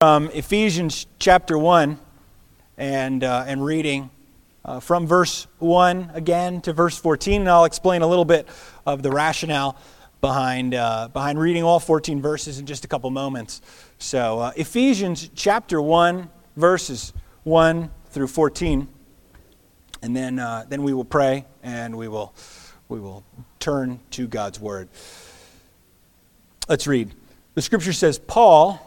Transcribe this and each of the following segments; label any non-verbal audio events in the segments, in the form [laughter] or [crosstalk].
from Ephesians chapter 1 and, uh, and reading uh, from verse 1 again to verse 14. And I'll explain a little bit of the rationale behind, uh, behind reading all 14 verses in just a couple moments. So, uh, Ephesians chapter 1, verses 1 through 14. And then, uh, then we will pray and we will, we will turn to God's word. Let's read. The scripture says, Paul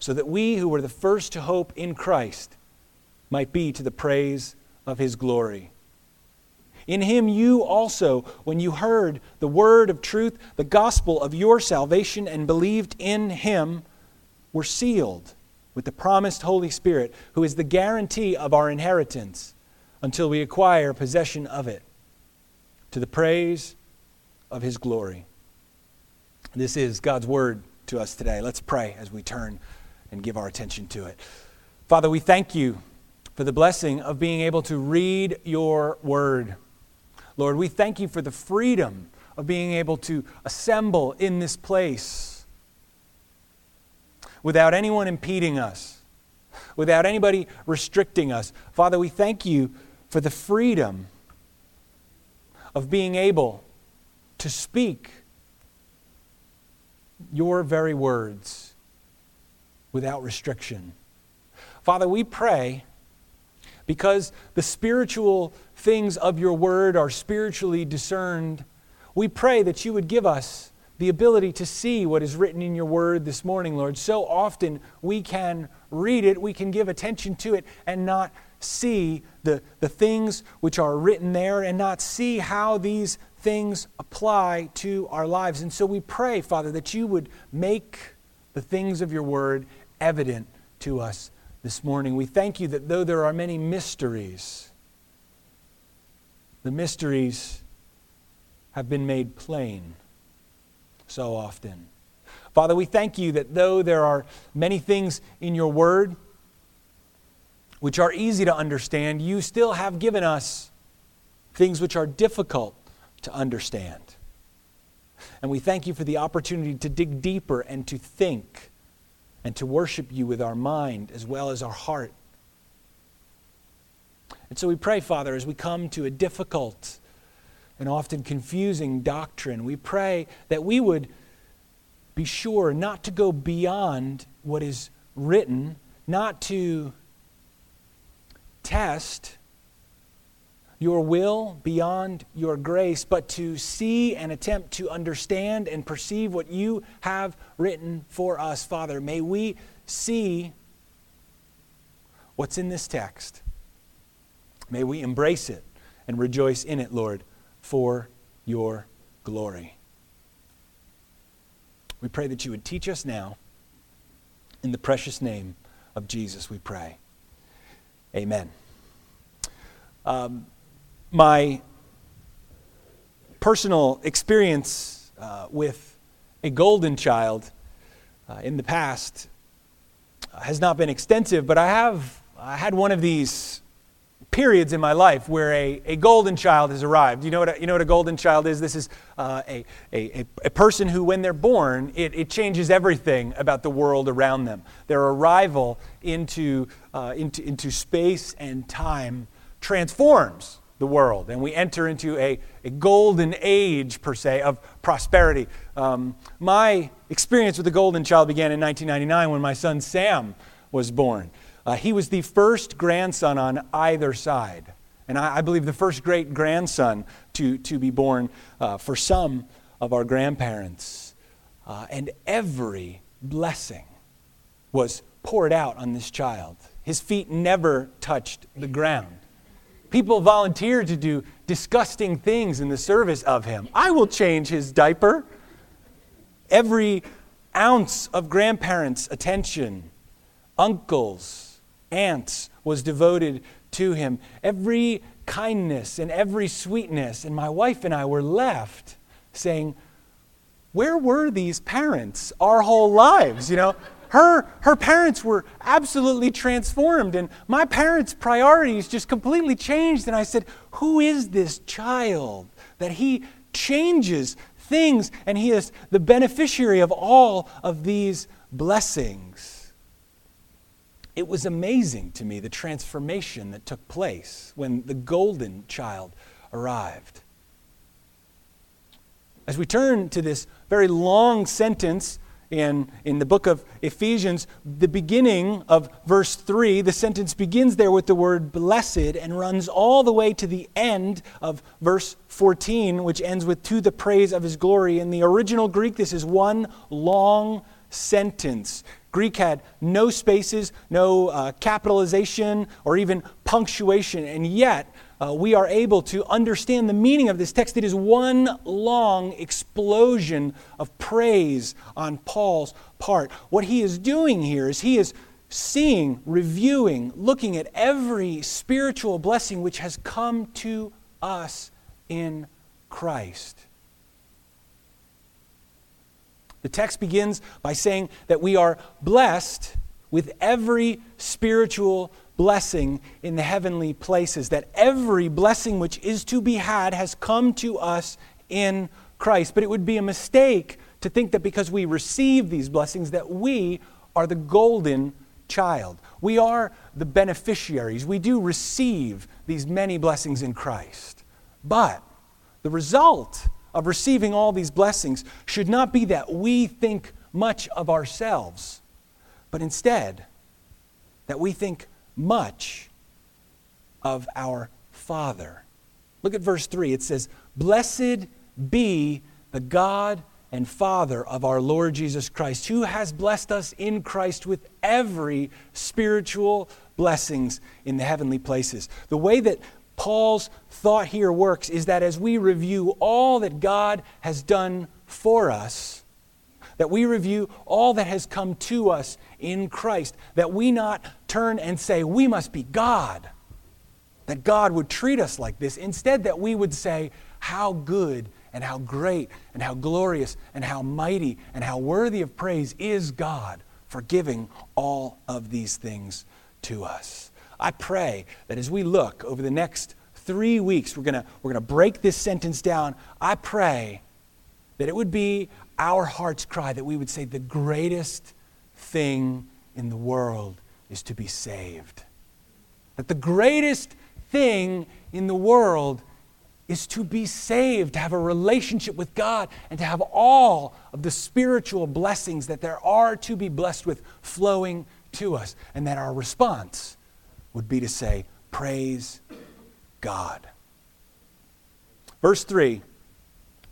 so that we who were the first to hope in Christ might be to the praise of his glory. In him you also, when you heard the word of truth, the gospel of your salvation, and believed in him, were sealed with the promised Holy Spirit, who is the guarantee of our inheritance until we acquire possession of it, to the praise of his glory. This is God's word to us today. Let's pray as we turn and give our attention to it. Father, we thank you for the blessing of being able to read your word. Lord, we thank you for the freedom of being able to assemble in this place without anyone impeding us, without anybody restricting us. Father, we thank you for the freedom of being able to speak your very words without restriction. Father, we pray because the spiritual things of your word are spiritually discerned. We pray that you would give us the ability to see what is written in your word this morning, Lord. So often we can read it, we can give attention to it, and not see the, the things which are written there and not see how these things apply to our lives. And so we pray, Father, that you would make the things of your word evident to us this morning. We thank you that though there are many mysteries, the mysteries have been made plain so often. Father, we thank you that though there are many things in your word which are easy to understand, you still have given us things which are difficult to understand. And we thank you for the opportunity to dig deeper and to think and to worship you with our mind as well as our heart. And so we pray, Father, as we come to a difficult and often confusing doctrine, we pray that we would be sure not to go beyond what is written, not to test your will beyond your grace, but to see and attempt to understand and perceive what you have written for us, Father. May we see what's in this text. May we embrace it and rejoice in it, Lord, for your glory. We pray that you would teach us now. In the precious name of Jesus, we pray. Amen. Um, my personal experience uh, with a golden child uh, in the past uh, has not been extensive, but I have I had one of these periods in my life where a, a golden child has arrived. You know what a, you know what a golden child is? This is uh, a, a, a person who, when they're born, it, it changes everything about the world around them. Their arrival into, uh, into, into space and time transforms the world. And we enter into a, a golden age, per se, of prosperity. Um, my experience with the golden child began in 1999 when my son Sam was born. Uh, he was the first grandson on either side. And I, I believe the first great grandson to, to be born uh, for some of our grandparents. Uh, and every blessing was poured out on this child. His feet never touched the ground. People volunteered to do disgusting things in the service of him. I will change his diaper. Every ounce of grandparents' attention, uncles, aunts was devoted to him. Every kindness and every sweetness. And my wife and I were left saying, Where were these parents our whole lives? You know, her, her parents were absolutely transformed, and my parents' priorities just completely changed. And I said, Who is this child that he changes things and he is the beneficiary of all of these blessings? It was amazing to me the transformation that took place when the golden child arrived. As we turn to this very long sentence in, in the book of Ephesians, the beginning of verse 3, the sentence begins there with the word blessed and runs all the way to the end of verse 14, which ends with to the praise of his glory. In the original Greek, this is one long sentence. Greek had no spaces, no uh, capitalization, or even punctuation, and yet uh, we are able to understand the meaning of this text. It is one long explosion of praise on Paul's part. What he is doing here is he is seeing, reviewing, looking at every spiritual blessing which has come to us in Christ. The text begins by saying that we are blessed with every spiritual blessing in the heavenly places, that every blessing which is to be had has come to us in Christ. But it would be a mistake to think that because we receive these blessings that we are the golden child. We are the beneficiaries. We do receive these many blessings in Christ. But the result of receiving all these blessings should not be that we think much of ourselves, but instead that we think much of our Father. Look at verse 3. It says, Blessed be the God and Father of our Lord Jesus Christ, who has blessed us in Christ with every spiritual blessings in the heavenly places. The way that Paul's thought here works is that as we review all that God has done for us, that we review all that has come to us in Christ, that we not turn and say, we must be God, that God would treat us like this. Instead, that we would say, how good and how great and how glorious and how mighty and how worthy of praise is God for giving all of these things to us. I pray that as we look over the next three weeks, we're going we're to break this sentence down. I pray that it would be our heart's cry that we would say, the greatest thing in the world is to be saved. That the greatest thing in the world is to be saved, to have a relationship with God, and to have all of the spiritual blessings that there are to be blessed with flowing to us. And that our response would be to say, Praise God. Verse 3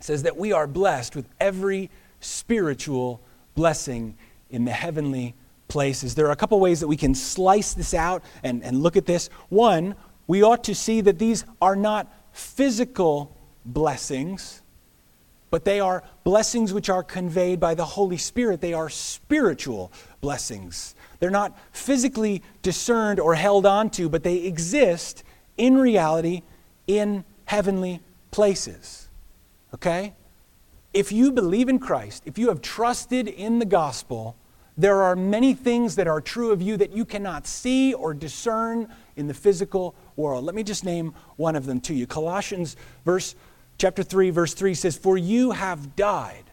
says that we are blessed with every spiritual blessing in the heavenly places. There are a couple ways that we can slice this out and, and look at this. One, we ought to see that these are not physical blessings, but they are blessings which are conveyed by the Holy Spirit. They are spiritual blessings. They're not physically discerned or held onto, but they exist in reality in heavenly places. Okay? If you believe in Christ, if you have trusted in the gospel, there are many things that are true of you that you cannot see or discern in the physical world. Let me just name one of them to you. Colossians verse chapter 3 verse 3 says, "For you have died.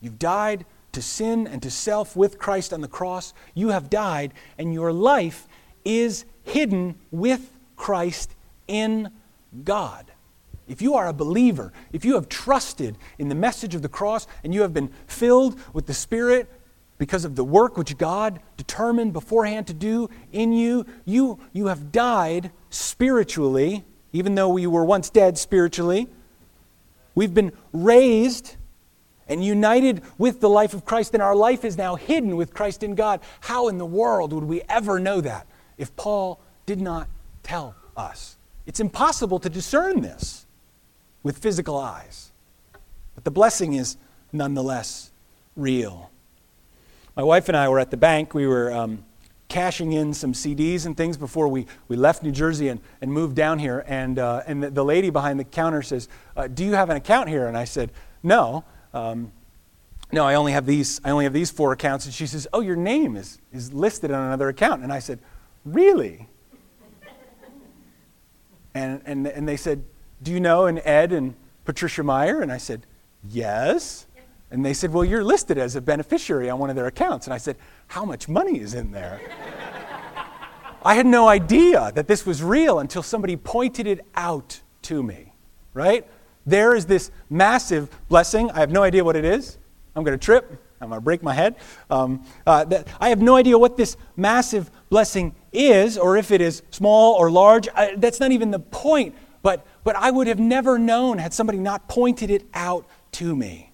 You've died to sin and to self with Christ on the cross. You have died and your life is hidden with Christ in God." If you are a believer, if you have trusted in the message of the cross and you have been filled with the Spirit because of the work which God determined beforehand to do in you, you, you have died spiritually, even though we were once dead spiritually. We've been raised and united with the life of Christ, and our life is now hidden with Christ in God. How in the world would we ever know that if Paul did not tell us? It's impossible to discern this with physical eyes. But the blessing is nonetheless real. My wife and I were at the bank. We were um, cashing in some CDs and things before we, we left New Jersey and, and moved down here. And, uh, and the, the, lady behind the counter says, uh, Do you have an account here? And I said, No. Um, no, I only have these. I only have these four accounts. And she says, "Oh, your name is is listed on another account." And I said, "Really?" [laughs] and and and they said, do you know an Ed and Patricia Meyer? And I said, Yes. And they said, Well, you're listed as a beneficiary on one of their accounts. And I said, How much money is in there? I had no idea that this was real until somebody pointed it out to me, right? There is this massive blessing. I have no idea what it is. I'm going to trip. I'm going to break my head. Um, uh, that, I have no idea what this massive blessing is, or if it is small or large. I, that's not even the point. But but I would have never known had somebody not pointed it out to me.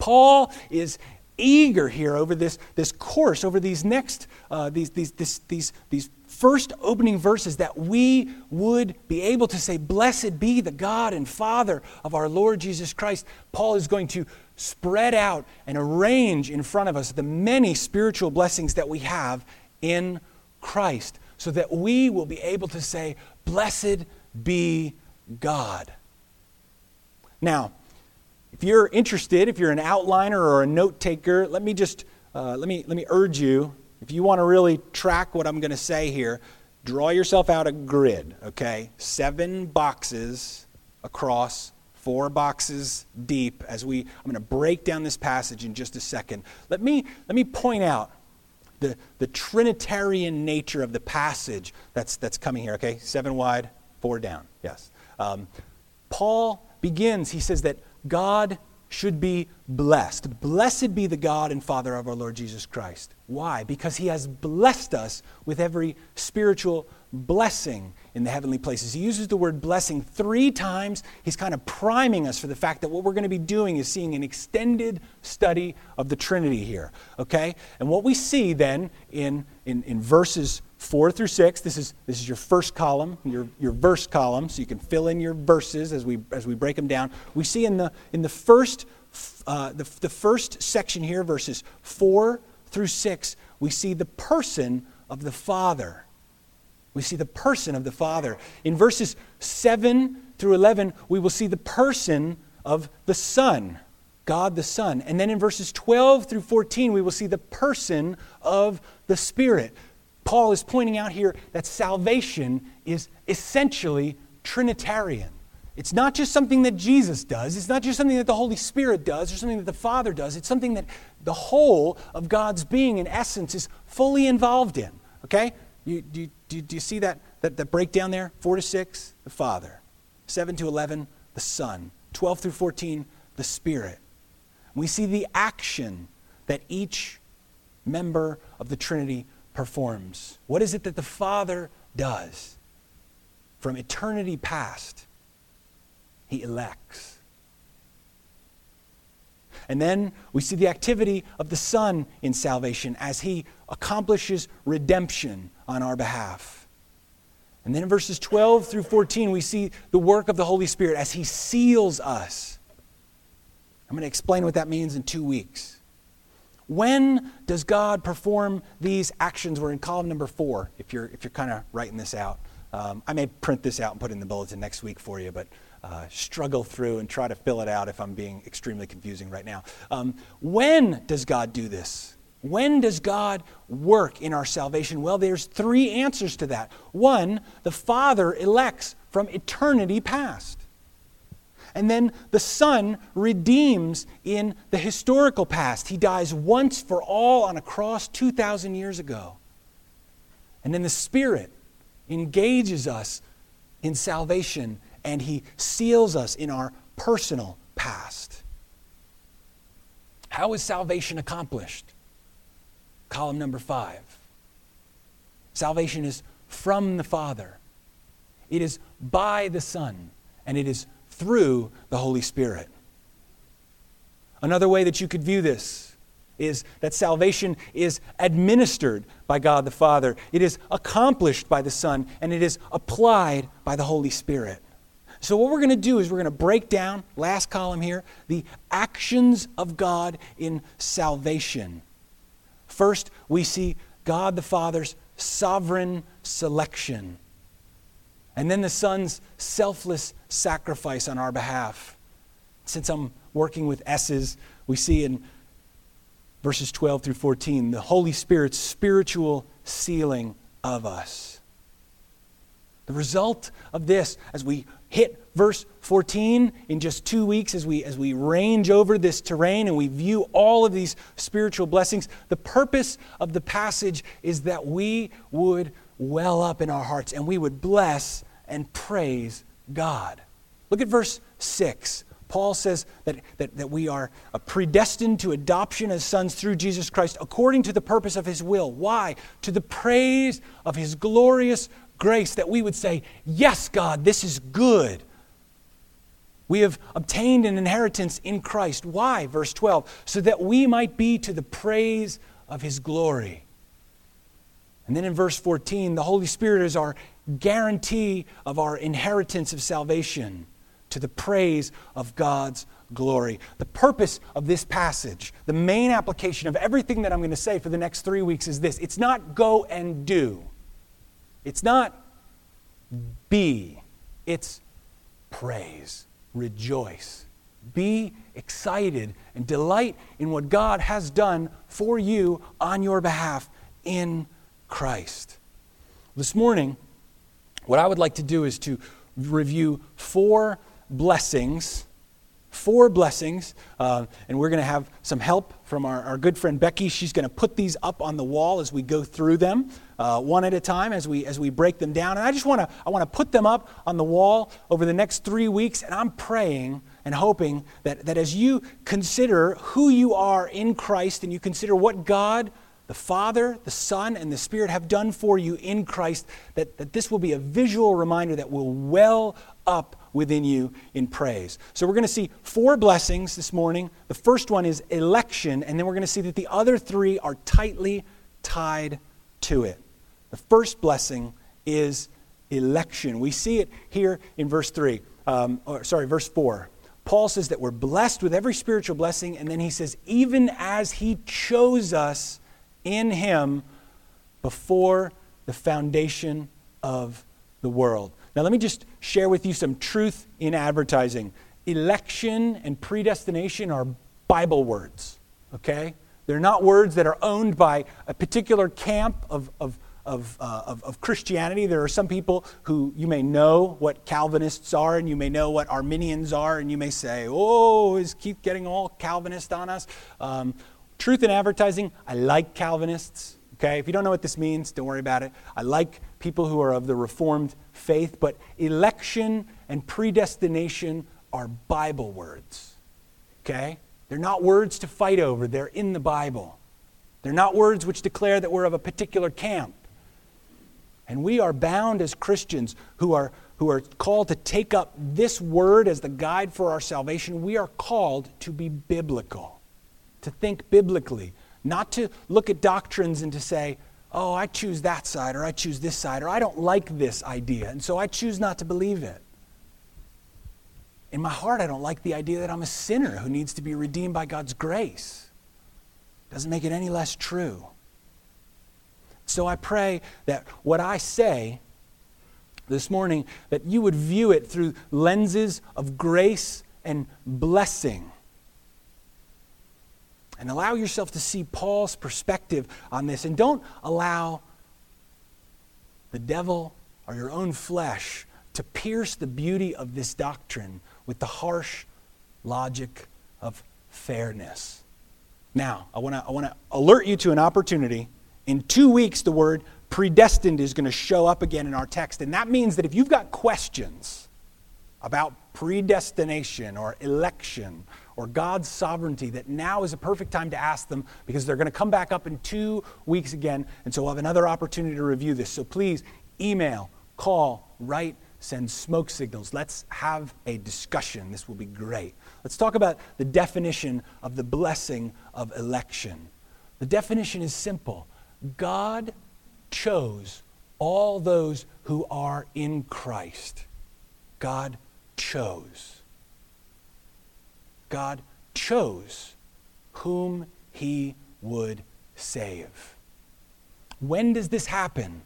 Paul is eager here over this, this course, over these next, uh, these, these, this, these, these first opening verses, that we would be able to say, Blessed be the God and Father of our Lord Jesus Christ. Paul is going to spread out and arrange in front of us the many spiritual blessings that we have in Christ, so that we will be able to say, Blessed be God. Now, if you're interested, if you're an outliner or a note taker, let me just uh, let me let me urge you. If you want to really track what I'm going to say here, draw yourself out a grid. Okay, seven boxes across, four boxes deep. As we, I'm going to break down this passage in just a second. Let me let me point out the the Trinitarian nature of the passage that's that's coming here. Okay, seven wide, four down. Yes. Um, Paul begins, he says that God should be blessed. Blessed be the God and Father of our Lord Jesus Christ. Why? Because he has blessed us with every spiritual blessing in the heavenly places. He uses the word blessing three times. He's kind of priming us for the fact that what we're going to be doing is seeing an extended study of the Trinity here. Okay? And what we see then in, in, in verses 4 through 6 this is, this is your first column your, your verse column so you can fill in your verses as we, as we break them down we see in the, in the first uh, the, the first section here verses 4 through 6 we see the person of the father we see the person of the father in verses 7 through 11 we will see the person of the son God the Son. And then in verses 12 through 14, we will see the person of the Spirit. Paul is pointing out here that salvation is essentially Trinitarian. It's not just something that Jesus does, it's not just something that the Holy Spirit does or something that the Father does. It's something that the whole of God's being, in essence, is fully involved in. Okay? You, do, do, do you see that, that, that breakdown there? 4 to 6, the Father. 7 to 11, the Son. 12 through 14, the Spirit. We see the action that each member of the Trinity performs? What is it that the Father does? From eternity past, He elects. And then we see the activity of the Son in salvation as He accomplishes redemption on our behalf. And then in verses 12 through 14, we see the work of the Holy Spirit as He seals us. I'm going to explain what that means in two weeks. When does God perform these actions? We're in column number four, if you're, if you're kind of writing this out. Um, I may print this out and put it in the bulletin next week for you, but uh, struggle through and try to fill it out if I'm being extremely confusing right now. Um, when does God do this? When does God work in our salvation? Well, there's three answers to that. One, the Father elects from eternity past. And then the Son redeems in the historical past. He dies once for all on a cross 2,000 years ago. And then the Spirit engages us in salvation and He seals us in our personal past. How is salvation accomplished? Column number five. Salvation is from the Father, it is by the Son, and it is through the Holy Spirit. Another way that you could view this is that salvation is administered by God the Father, it is accomplished by the Son, and it is applied by the Holy Spirit. So, what we're going to do is we're going to break down, last column here, the actions of God in salvation. First, we see God the Father's sovereign selection, and then the Son's selfless sacrifice on our behalf. Since I'm working with S's, we see in verses 12 through 14 the Holy Spirit's spiritual sealing of us. The result of this, as we hit verse 14 in just two weeks as we as we range over this terrain and we view all of these spiritual blessings the purpose of the passage is that we would well up in our hearts and we would bless and praise god look at verse 6 Paul says that, that, that we are uh, predestined to adoption as sons through Jesus Christ according to the purpose of his will. Why? To the praise of his glorious grace, that we would say, Yes, God, this is good. We have obtained an inheritance in Christ. Why? Verse 12. So that we might be to the praise of his glory. And then in verse 14, the Holy Spirit is our guarantee of our inheritance of salvation to the praise of God's glory. The purpose of this passage, the main application of everything that I'm going to say for the next three weeks is this it's not go and do, it's not be, it's praise rejoice. Be excited and delight in what God has done for you on your behalf in Christ. This morning, what I would like to do is to review four blessings four blessings, uh, and we're going to have some help from our, our good friend Becky. She's going to put these up on the wall as we go through them, uh, one at a time, as we as we break them down. And I just want to I want to put them up on the wall over the next three weeks, and I'm praying and hoping that that as you consider who you are in Christ, and you consider what God the Father, the Son, and the Spirit have done for you in Christ, that, that this will be a visual reminder that will well up within you in praise. So we're going to see four blessings this morning. The first one is election, and then we're going to see that the other three are tightly tied to it. The first blessing is election. We see it here in verse 3, um, or sorry, verse 4. Paul says that we're blessed with every spiritual blessing, and then he says, even as he chose us in him before the foundation of the world. Now, let me just share with you some truth in advertising. Election and predestination are Bible words, okay? They're not words that are owned by a particular camp of, of, of, uh, of, of, Christianity. There are some people who you may know what Calvinists are, and you may know what Arminians are, and you may say, oh, is Keith getting all Calvinist on us? Um, truth in advertising, I like Calvinists. Okay, if you don't know what this means, don't worry about it. I like people who are of the Reformed faith, but election and predestination are Bible words. Okay? They're not words to fight over, they're in the Bible. They're not words which declare that we're of a particular camp. And we are bound as Christians who are, who are called to take up this word as the guide for our salvation. We are called to be biblical, to think biblically, not to look at doctrines and to say, oh, I choose that side, or I choose this side, or I don't like this idea, and so I choose not to believe it. In my heart, I don't like the idea that I'm a sinner who needs to be redeemed by God's grace. Doesn't make it any less true. So I pray that what I say this morning, that you would view it through lenses of grace and blessing and allow yourself to see Paul's perspective on this. And don't allow the devil or your own flesh to pierce the beauty of this doctrine with the harsh logic of fairness. Now, I want to I wanna alert you to an opportunity. In two weeks, the word predestined is going to show up again in our text. And that means that if you've got questions about predestination or election or God's sovereignty, that now is a perfect time to ask them because they're going to come back up in two weeks again. And so we'll have another opportunity to review this. So please email, call, write, send smoke signals. Let's have a discussion. This will be great. Let's talk about the definition of the blessing of election. The definition is simple God chose all those who are in Christ. God chose. God chose whom he would save. When does this happen?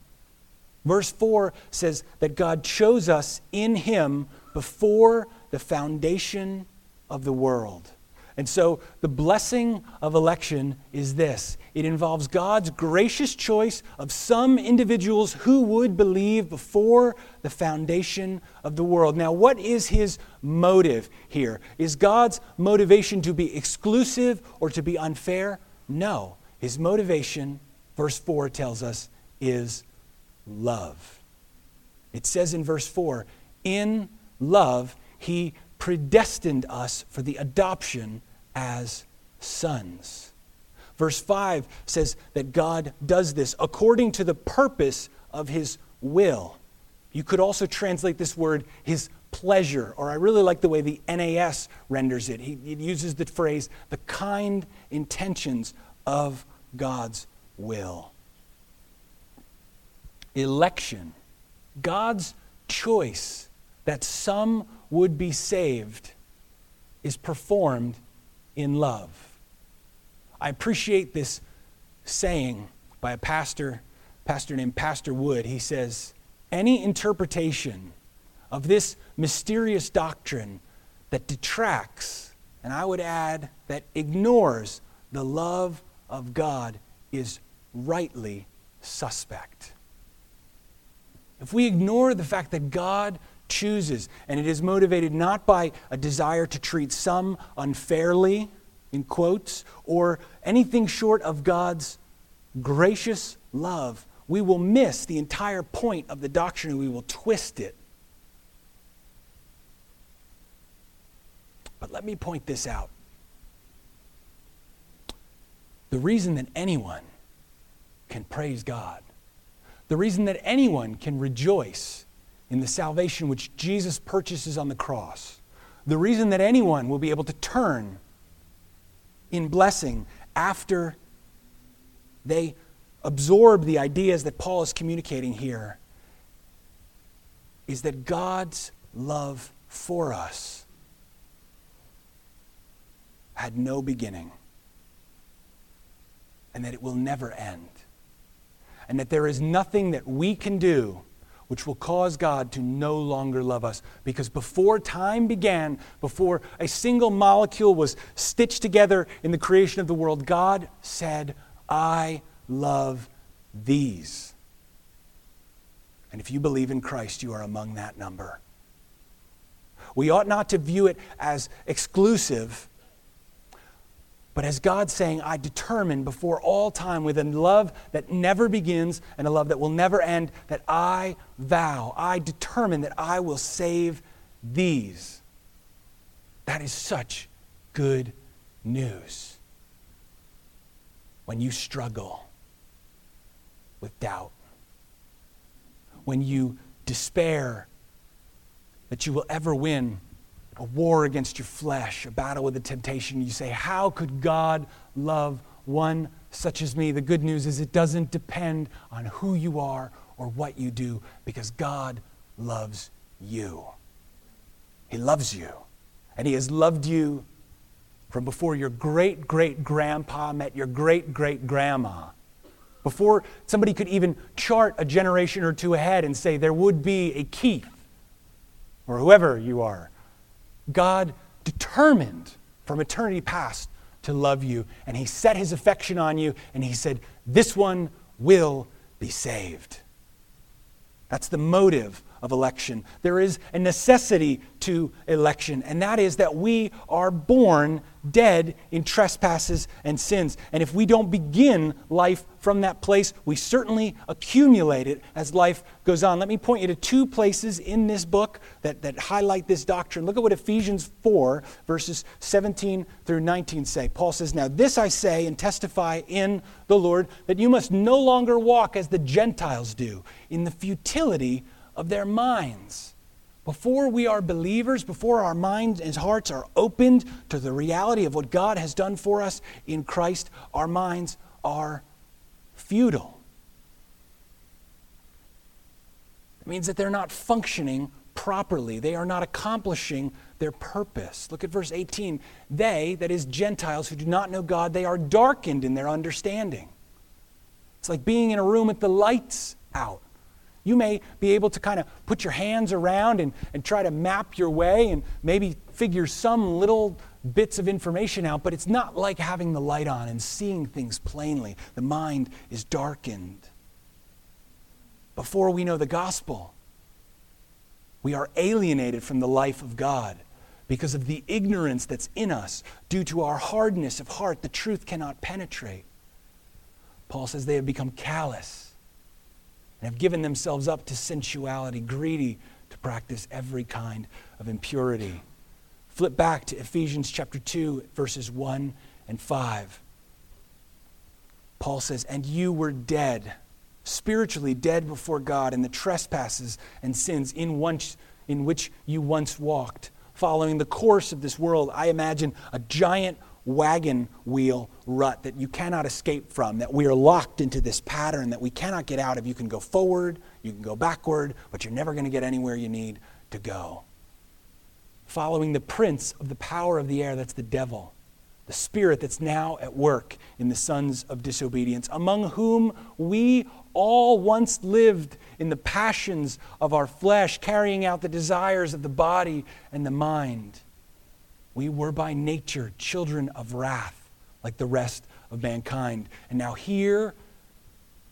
Verse 4 says that God chose us in him before the foundation of the world. And so the blessing of election is this it involves God's gracious choice of some individuals who would believe before the foundation of the world. Now, what is his motive here? Is God's motivation to be exclusive or to be unfair? No. His motivation, verse 4 tells us, is love. It says in verse 4 In love, he predestined us for the adoption as sons. Verse 5 says that God does this according to the purpose of his will. You could also translate this word his pleasure, or I really like the way the NAS renders it. He, it uses the phrase the kind intentions of God's will. Election, God's choice that some would be saved is performed in love. I appreciate this saying by a pastor, pastor named Pastor Wood. He says, Any interpretation of this mysterious doctrine that detracts, and I would add that ignores the love of God is rightly suspect. If we ignore the fact that God chooses. And it is motivated not by a desire to treat some unfairly, in quotes, or anything short of God's gracious love. We will miss the entire point of the doctrine and we will twist it. But let me point this out. The reason that anyone can praise God, the reason that anyone can rejoice in the salvation which Jesus purchases on the cross. The reason that anyone will be able to turn in blessing after they absorb the ideas that Paul is communicating here is that God's love for us had no beginning and that it will never end. And that there is nothing that we can do which will cause God to no longer love us. Because before time began, before a single molecule was stitched together in the creation of the world, God said, I love these. And if you believe in Christ, you are among that number. We ought not to view it as exclusive but as God saying, I determine before all time with a love that never begins and a love that will never end, that I vow, I determine that I will save these. That is such good news. When you struggle with doubt, when you despair that you will ever win a war against your flesh, a battle with the temptation. You say, How could God love one such as me? The good news is it doesn't depend on who you are or what you do because God loves you. He loves you. And He has loved you from before your great great grandpa met your great great grandma. Before somebody could even chart a generation or two ahead and say there would be a Keith or whoever you are God determined from eternity past to love you. And he set his affection on you, and he said, This one will be saved. That's the motive of election. There is a necessity to election, and that is that we are born dead in trespasses and sins. And if we don't begin life from that place, we certainly accumulate it as life goes on. Let me point you to two places in this book that, that highlight this doctrine. Look at what Ephesians 4, verses 17 through 19 say. Paul says, Now this I say and testify in the Lord, that you must no longer walk as the Gentiles do, in the futility of their minds. Before we are believers, before our minds and hearts are opened to the reality of what God has done for us in Christ, our minds are futile. It means that they're not functioning properly. They are not accomplishing their purpose. Look at verse 18. They, that is, Gentiles who do not know God, they are darkened in their understanding. It's like being in a room with the lights out. You may be able to kind of put your hands around and, and try to map your way and maybe figure some little bits of information out, but it's not like having the light on and seeing things plainly. The mind is darkened. Before we know the gospel, we are alienated from the life of God because of the ignorance that's in us due to our hardness of heart. The truth cannot penetrate. Paul says they have become callous and have given themselves up to sensuality, greedy to practice every kind of impurity. Flip back to Ephesians chapter 2, verses 1 and 5. Paul says, And you were dead, spiritually dead before God in the trespasses and sins in, once, in which you once walked, following the course of this world. I imagine a giant wagon wheel rut that you cannot escape from, that we are locked into this pattern that we cannot get out of. You can go forward, you can go backward, but you're never going to get anywhere you need to go. Following the prince of the power of the air, that's the devil, the spirit that's now at work in the sons of disobedience, among whom we all once lived in the passions of our flesh, carrying out the desires of the body and the mind. We were by nature children of wrath, like the rest of mankind. And now, hear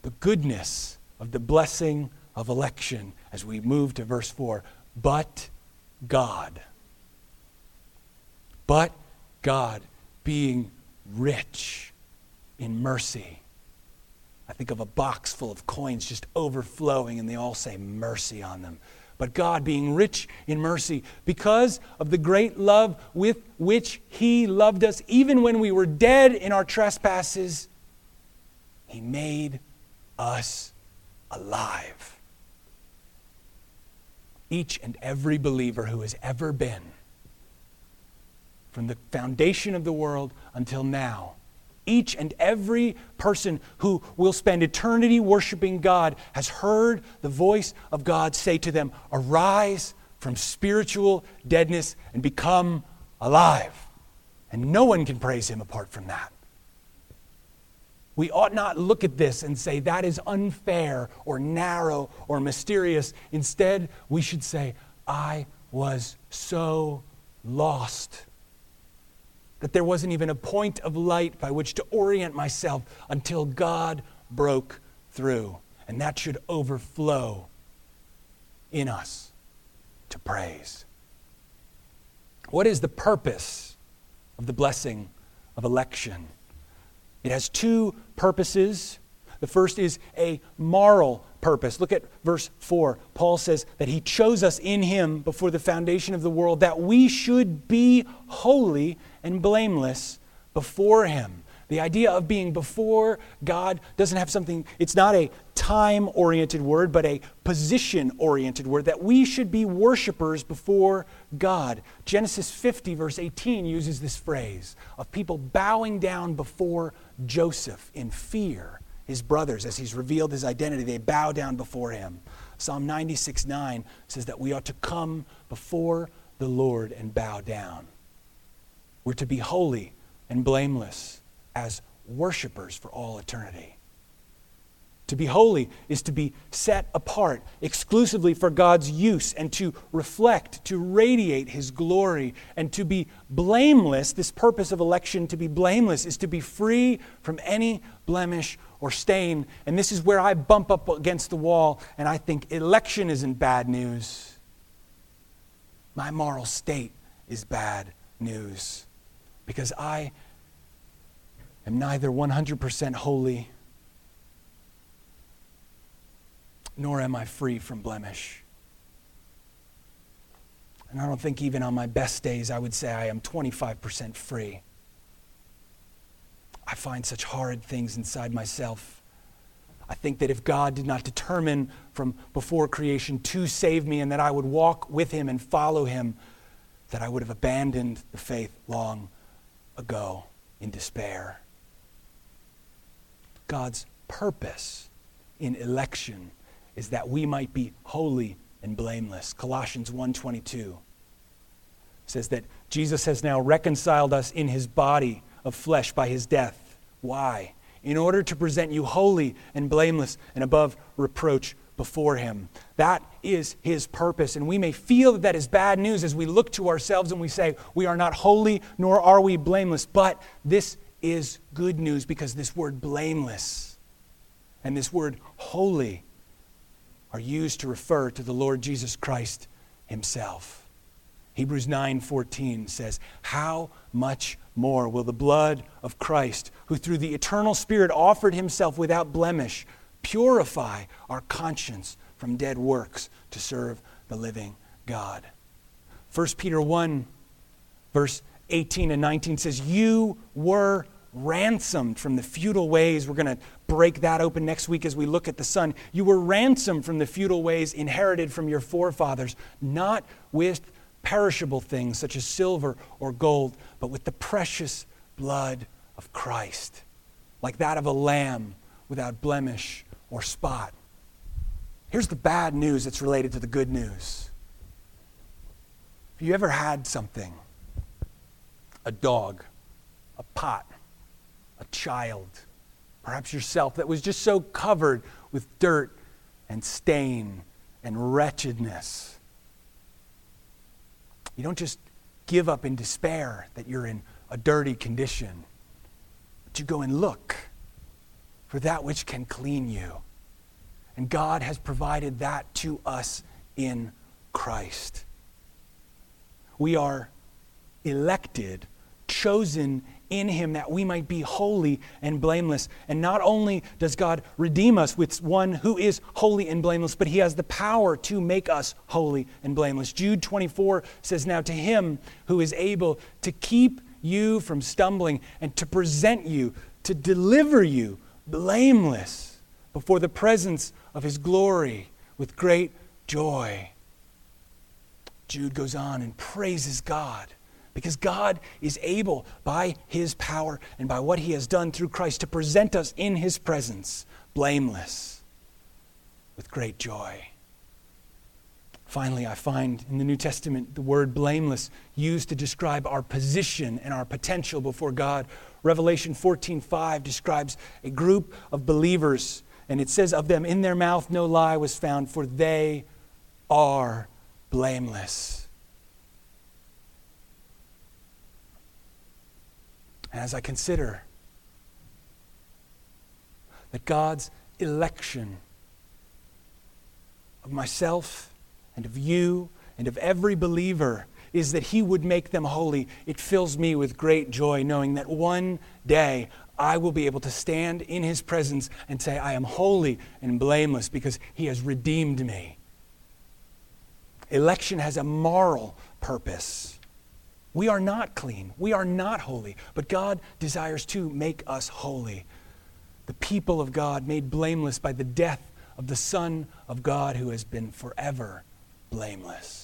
the goodness of the blessing of election as we move to verse 4. But God. But God, being rich in mercy. I think of a box full of coins just overflowing, and they all say mercy on them but God, being rich in mercy, because of the great love with which He loved us, even when we were dead in our trespasses, He made us alive. Each and every believer who has ever been, from the foundation of the world until now, each and every person who will spend eternity worshiping God has heard the voice of God say to them, Arise from spiritual deadness and become alive. And no one can praise him apart from that. We ought not look at this and say that is unfair or narrow or mysterious. Instead, we should say, I was so lost that there wasn't even a point of light by which to orient myself until God broke through. And that should overflow in us to praise. What is the purpose of the blessing of election? It has two purposes. The first is a moral purpose. Look at verse 4. Paul says that he chose us in him before the foundation of the world that we should be holy and blameless before him. The idea of being before God doesn't have something, it's not a time oriented word, but a position oriented word, that we should be worshipers before God. Genesis 50, verse 18, uses this phrase of people bowing down before Joseph in fear his brothers, as he's revealed his identity, they bow down before him. Psalm 96 9 says that we ought to come before the Lord and bow down. We're to be holy and blameless as worshipers for all eternity. To be holy is to be set apart exclusively for God's use and to reflect, to radiate His glory, and to be blameless. This purpose of election, to be blameless, is to be free from any blemish or stain. And this is where I bump up against the wall and I think election isn't bad news. My moral state is bad news because I am neither 100% holy nor am I free from blemish. And I don't think even on my best days I would say I am 25% free. I find such horrid things inside myself. I think that if God did not determine from before creation to save me and that I would walk with him and follow him, that I would have abandoned the faith long ago in despair. God's purpose in election is that we might be holy and blameless. Colossians 1:22 says that Jesus has now reconciled us in his body of flesh by his death. Why? In order to present you holy and blameless and above reproach before him. That is his purpose. And we may feel that that is bad news as we look to ourselves and we say, we are not holy nor are we blameless. But this is good news because this word blameless and this word holy are used to refer to the Lord Jesus Christ himself. Hebrews 9:14 says, "How much more will the blood of Christ, who through the eternal Spirit offered himself without blemish, purify our conscience from dead works to serve the living God?" 1 Peter 1 verse 18 and 19 says, "You were ransomed from the futile ways. We're going to break that open next week as we look at the Son. You were ransomed from the futile ways inherited from your forefathers, not with perishable things such as silver or gold, but with the precious blood of Christ, like that of a lamb without blemish or spot. Here's the bad news that's related to the good news. Have you ever had something? A dog, a pot, a child, perhaps yourself, that was just so covered with dirt and stain and wretchedness. You don't just give up in despair that you're in a dirty condition, but you go and look for that which can clean you. And God has provided that to us in Christ. We are elected, chosen in him that we might be holy and blameless. And not only does God redeem us with one who is holy and blameless, but he has the power to make us holy and blameless. Jude 24 says, Now to him who is able to keep you from stumbling and to present you, to deliver you blameless before the presence of his glory with great joy. Jude goes on and praises God because God is able, by his power and by what he has done through Christ, to present us in his presence, blameless, with great joy. Finally, I find in the New Testament the word blameless used to describe our position and our potential before God. Revelation 14:5 describes a group of believers, and it says of them, In their mouth no lie was found, for they are blameless. And as I consider that God's election of myself and of you and of every believer is that He would make them holy, it fills me with great joy knowing that one day I will be able to stand in His presence and say, I am holy and blameless because He has redeemed me. Election has a moral purpose. We are not clean. We are not holy. But God desires to make us holy. The people of God made blameless by the death of the Son of God who has been forever blameless.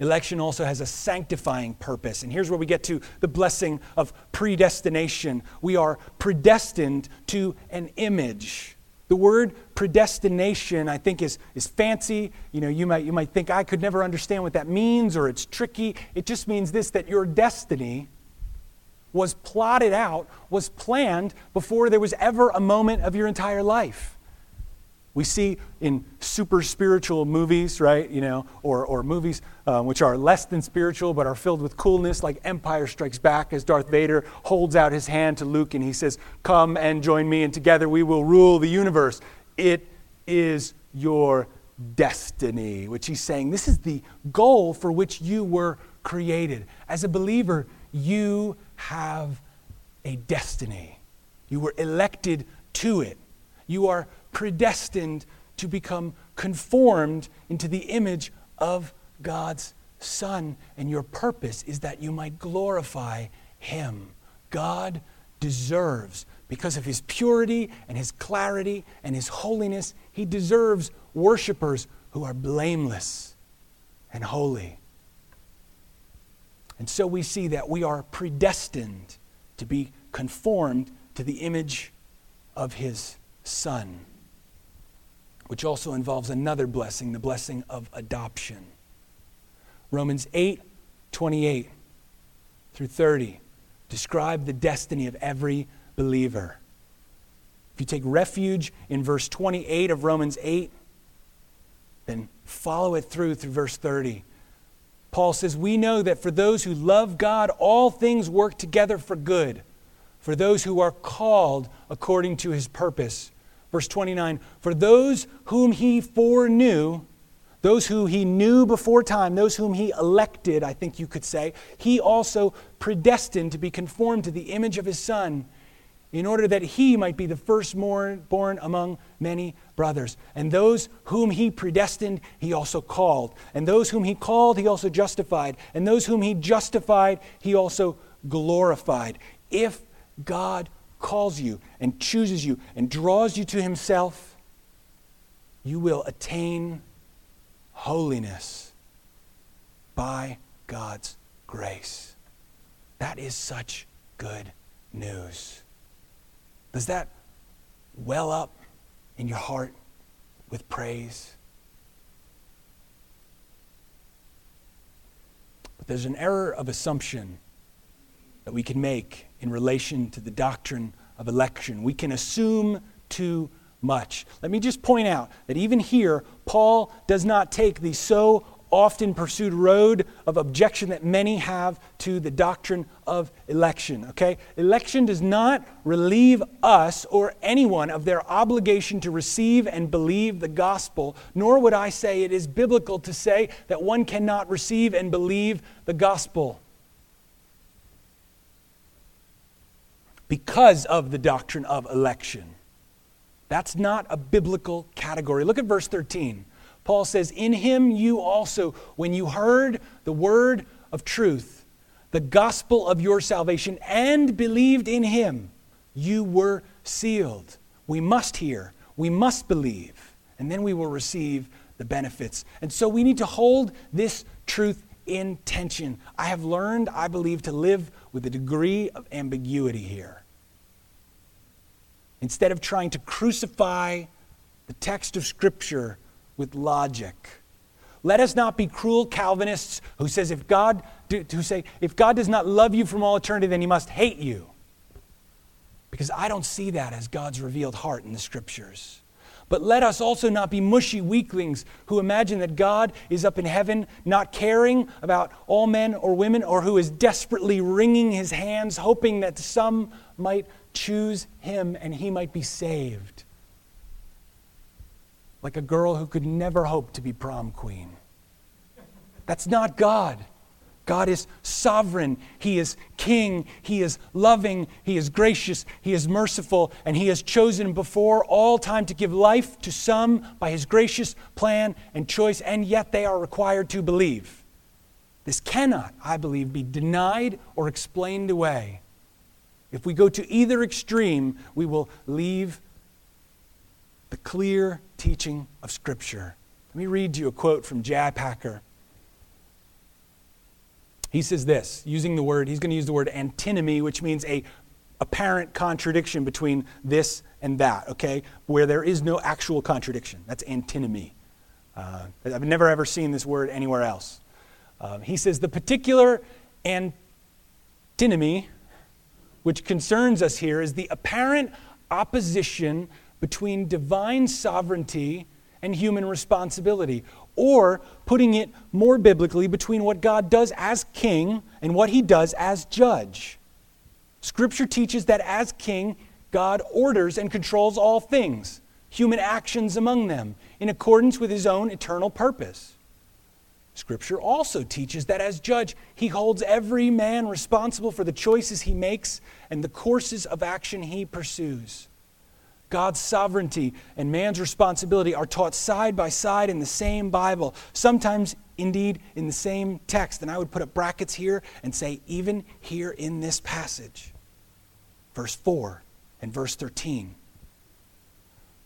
Election also has a sanctifying purpose. And here's where we get to the blessing of predestination. We are predestined to an image. The word predestination, I think, is, is fancy. You know, you might, you might think, I could never understand what that means or it's tricky. It just means this that your destiny was plotted out, was planned before there was ever a moment of your entire life. We see in super spiritual movies, right? You know, or, or movies um, which are less than spiritual but are filled with coolness, like Empire Strikes Back, as Darth Vader holds out his hand to Luke and he says, Come and join me, and together we will rule the universe. It is your destiny, which he's saying this is the goal for which you were created. As a believer, you have a destiny. You were elected to it. You are predestined to become conformed into the image of God's Son. And your purpose is that you might glorify Him. God deserves, because of His purity and His clarity and His holiness, He deserves worshipers who are blameless and holy. And so we see that we are predestined to be conformed to the image of His Son which also involves another blessing, the blessing of adoption. Romans 8 28 through 30 describe the destiny of every believer. If you take refuge in verse 28 of Romans 8, then follow it through through verse 30. Paul says, We know that for those who love God, all things work together for good, for those who are called according to his purpose. Verse 29 For those whom he foreknew, those who he knew before time, those whom he elected, I think you could say, he also predestined to be conformed to the image of his Son, in order that he might be the firstborn among many brothers. And those whom he predestined, he also called. And those whom he called, he also justified. And those whom he justified, he also glorified. If God calls you and chooses you and draws you to himself, you will attain holiness by God's grace. That is such good news. Does that well up in your heart with praise? But there's an error of assumption that we can make in relation to the doctrine of election. We can assume too much. Let me just point out that even here, Paul does not take the so often pursued road of objection that many have to the doctrine of election. Okay? Election does not relieve us or anyone of their obligation to receive and believe the gospel, nor would I say it is biblical to say that one cannot receive and believe the gospel. Because of the doctrine of election. That's not a biblical category. Look at verse 13. Paul says, In him you also, when you heard the word of truth, the gospel of your salvation, and believed in him, you were sealed. We must hear, we must believe, and then we will receive the benefits. And so we need to hold this truth in tension. I have learned, I believe, to live with a degree of ambiguity here. Instead of trying to crucify the text of Scripture with logic. Let us not be cruel Calvinists who says if God who say if God does not love you from all eternity, then he must hate you. Because I don't see that as God's revealed heart in the scriptures. But let us also not be mushy weaklings who imagine that God is up in heaven, not caring about all men or women, or who is desperately wringing his hands, hoping that some might choose him and he might be saved. Like a girl who could never hope to be prom queen. That's not God. God is sovereign. He is king. He is loving. He is gracious. He is merciful. And He has chosen before all time to give life to some by His gracious plan and choice, and yet they are required to believe. This cannot, I believe, be denied or explained away. If we go to either extreme, we will leave the clear teaching of Scripture. Let me read you a quote from J.I. Packer. He says this, using the word, he's going to use the word antinomy, which means a apparent contradiction between this and that, okay? Where there is no actual contradiction. That's antinomy. Uh, I've never ever seen this word anywhere else. Um, he says the particular antinomy which concerns us here is the apparent opposition between divine sovereignty and human responsibility, or putting it more biblically, between what God does as king and what he does as judge. Scripture teaches that as king, God orders and controls all things, human actions among them, in accordance with his own eternal purpose. Scripture also teaches that as judge, he holds every man responsible for the choices he makes and the courses of action he pursues. God's sovereignty and man's responsibility are taught side by side in the same Bible, sometimes indeed in the same text. And I would put up brackets here and say, even here in this passage, verse 4 and verse 13.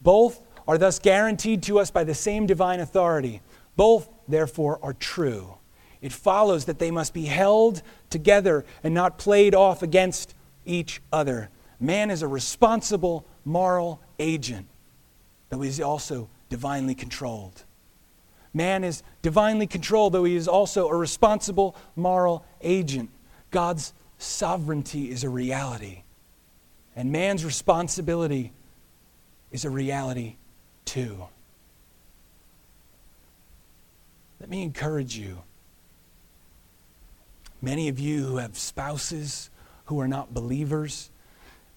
Both are thus guaranteed to us by the same divine authority. Both, therefore, are true. It follows that they must be held together and not played off against each other. Man is a responsible moral agent, though he is also divinely controlled. Man is divinely controlled, though he is also a responsible moral agent. God's sovereignty is a reality, and man's responsibility is a reality too. Let me encourage you. Many of you who have spouses who are not believers,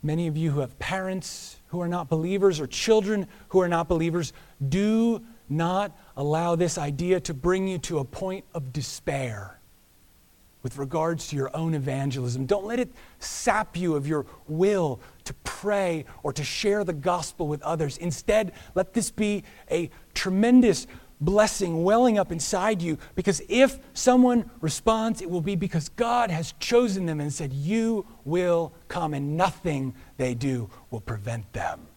many of you who have parents who are not believers or children who are not believers, do not allow this idea to bring you to a point of despair with regards to your own evangelism. Don't let it sap you of your will to pray or to share the gospel with others. Instead, let this be a tremendous blessing welling up inside you because if someone responds, it will be because God has chosen them and said, You will come, and nothing they do will prevent them.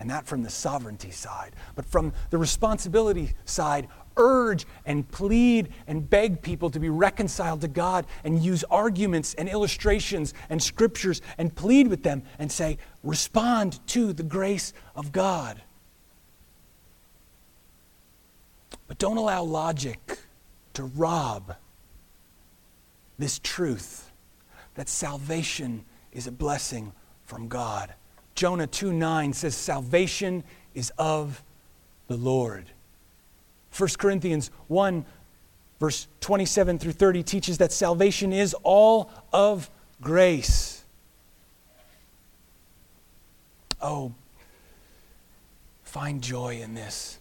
And that from the sovereignty side. But from the responsibility side, urge and plead and beg people to be reconciled to God and use arguments and illustrations and scriptures and plead with them and say, respond to the grace of God. But don't allow logic to rob this truth that salvation is a blessing from God. Jonah 2 9 says, Salvation is of the Lord. 1 Corinthians 1, verse 27 through 30 teaches that salvation is all of grace. Oh, find joy in this.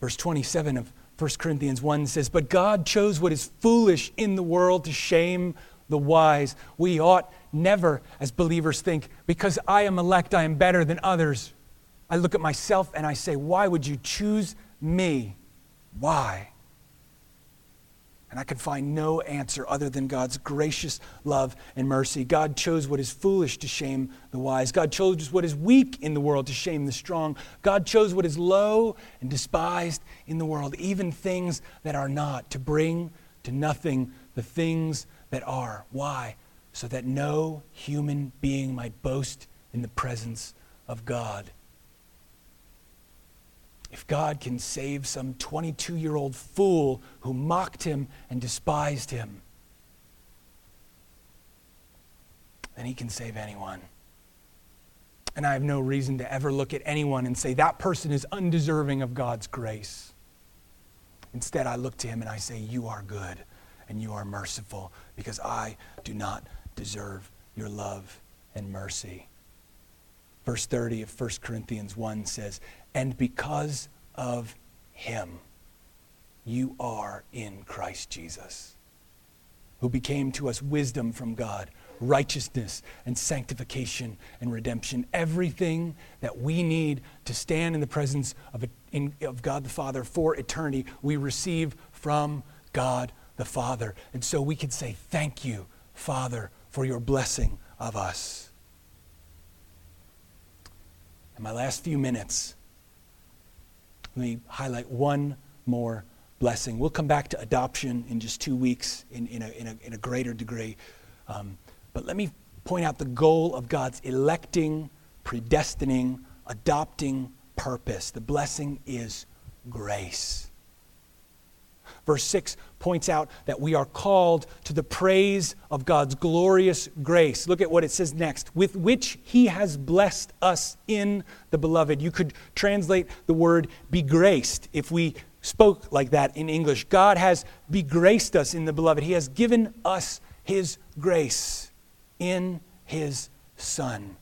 Verse 27 of 1 Corinthians 1 says, But God chose what is foolish in the world to shame the wise. We ought never, as believers, think, because I am elect, I am better than others. I look at myself and I say, Why would you choose me? Why? And I can find no answer other than God's gracious love and mercy. God chose what is foolish to shame the wise. God chose what is weak in the world to shame the strong. God chose what is low and despised in the world, even things that are not, to bring to nothing the things that are. Why? So that no human being might boast in the presence of God. If God can save some 22 year old fool who mocked him and despised him, then he can save anyone. And I have no reason to ever look at anyone and say, that person is undeserving of God's grace. Instead, I look to him and I say, You are good and you are merciful because I do not deserve your love and mercy. Verse 30 of 1 Corinthians 1 says, And because of him, you are in Christ Jesus, who became to us wisdom from God, righteousness and sanctification and redemption. Everything that we need to stand in the presence of, a, in, of God the Father for eternity, we receive from God the Father. And so we can say, Thank you, Father, for your blessing of us. In my last few minutes, let me highlight one more blessing. We'll come back to adoption in just two weeks in, in, a, in, a, in a greater degree. Um, but let me point out the goal of God's electing, predestining, adopting purpose. The blessing is grace. Verse 6 points out that we are called to the praise of God's glorious grace. Look at what it says next with which he has blessed us in the beloved. You could translate the word be graced if we spoke like that in English. God has begraced us in the beloved, he has given us his grace in his Son.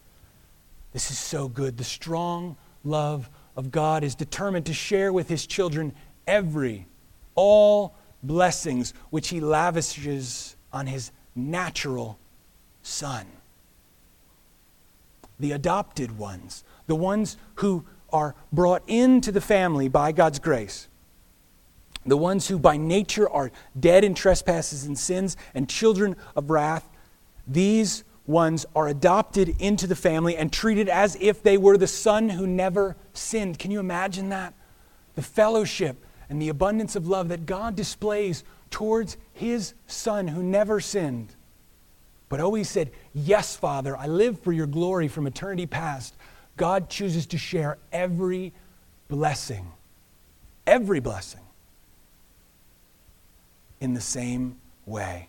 This is so good. The strong love of God is determined to share with his children every, all blessings which he lavishes on his natural Son. The adopted ones, the ones who are brought into the family by God's grace, the ones who by nature are dead in trespasses and sins and children of wrath, these ones are adopted into the family and treated as if they were the son who never sinned. Can you imagine that? The fellowship and the abundance of love that God displays towards his son who never sinned, but always said, Yes, Father, I live for your glory from eternity past. God chooses to share every blessing, every blessing, in the same way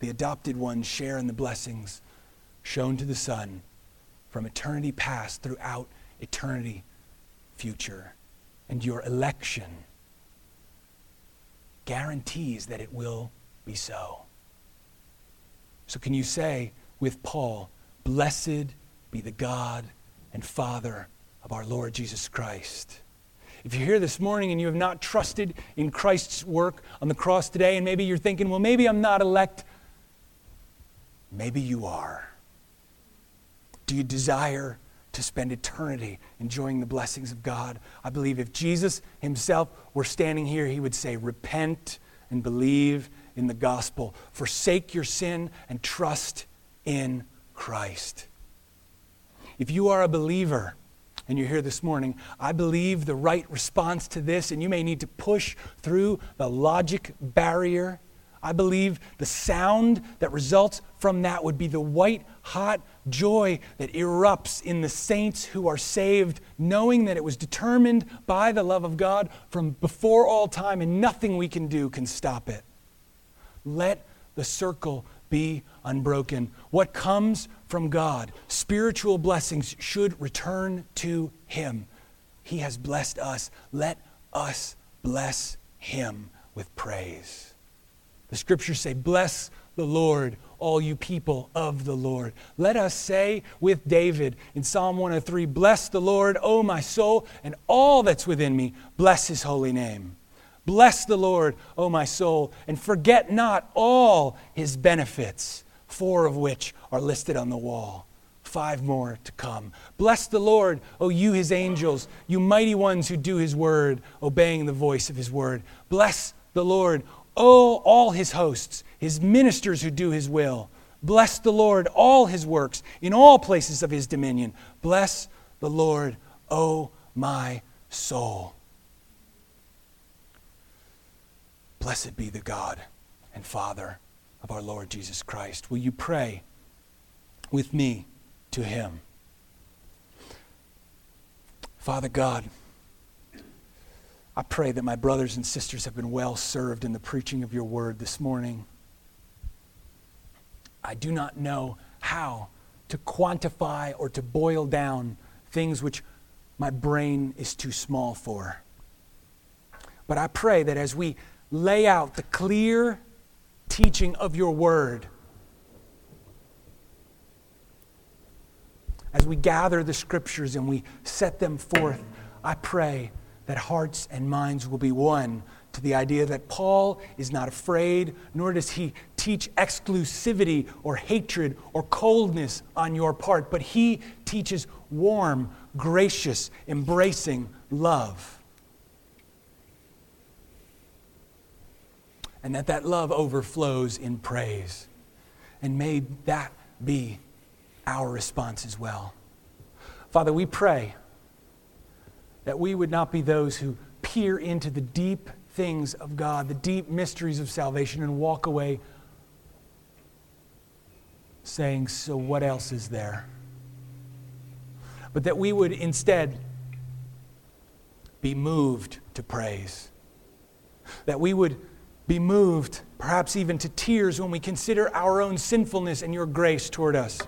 the adopted ones share in the blessings shown to the Son from eternity past throughout eternity future. And your election guarantees that it will be so. So, can you say with Paul, Blessed be the God and Father of our Lord Jesus Christ? If you're here this morning and you have not trusted in Christ's work on the cross today, and maybe you're thinking, well, maybe I'm not elect Maybe you are. Do you desire to spend eternity enjoying the blessings of God? I believe if Jesus himself were standing here, he would say, Repent and believe in the gospel. Forsake your sin and trust in Christ. If you are a believer, and you're here this morning, I believe the right response to this, and you may need to push through the logic barrier I believe the sound that results from that would be the white hot joy that erupts in the saints who are saved, knowing that it was determined by the love of God from before all time, and nothing we can do can stop it. Let the circle be unbroken. What comes from God, spiritual blessings, should return to Him. He has blessed us. Let us bless Him with praise. The scriptures say, Bless the Lord, all you people of the Lord. Let us say with David in Psalm 103 Bless the Lord, O my soul, and all that's within me. Bless his holy name. Bless the Lord, O my soul, and forget not all his benefits, four of which are listed on the wall. Five more to come. Bless the Lord, O you his angels, you mighty ones who do his word, obeying the voice of his word. Bless the Lord, Oh, all his hosts, his ministers who do his will. Bless the Lord, all his works, in all places of his dominion. Bless the Lord, O my soul. Blessed be the God and Father of our Lord Jesus Christ. Will you pray with me to him? Father God, I pray that my brothers and sisters have been well served in the preaching of your word this morning. I do not know how to quantify or to boil down things which my brain is too small for. But I pray that as we lay out the clear teaching of your word, as we gather the scriptures and we set them forth, I pray that hearts and minds will be won to the idea that Paul is not afraid, nor does he teach exclusivity or hatred or coldness on your part, but he teaches warm, gracious, embracing love. And that that love overflows in praise. And may that be our response as well. Father, we pray that we would not be those who peer into the deep things of God, the deep mysteries of salvation, and walk away saying, So what else is there? But that we would instead be moved to praise. that we would be moved, perhaps even to tears, when we consider our own sinfulness and your grace toward us.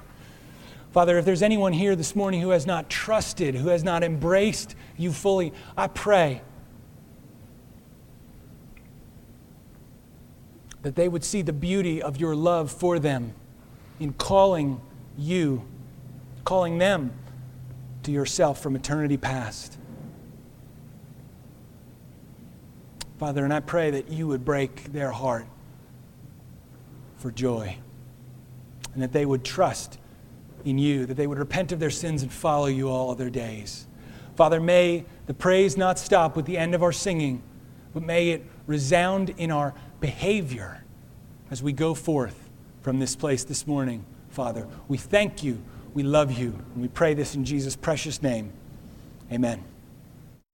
Father, if there's anyone here this morning who has not trusted, who has not embraced you fully, I pray that they would see the beauty of your love for them in calling you, calling them to yourself from eternity past. Father, and I pray that you would break their heart for joy and that they would trust in you, that they would repent of their sins and follow you all their days. Father, may the praise not stop with the end of our singing, but may it resound in our behavior as we go forth from this place this morning, Father. We thank you, we love you, and we pray this in Jesus' precious name. Amen.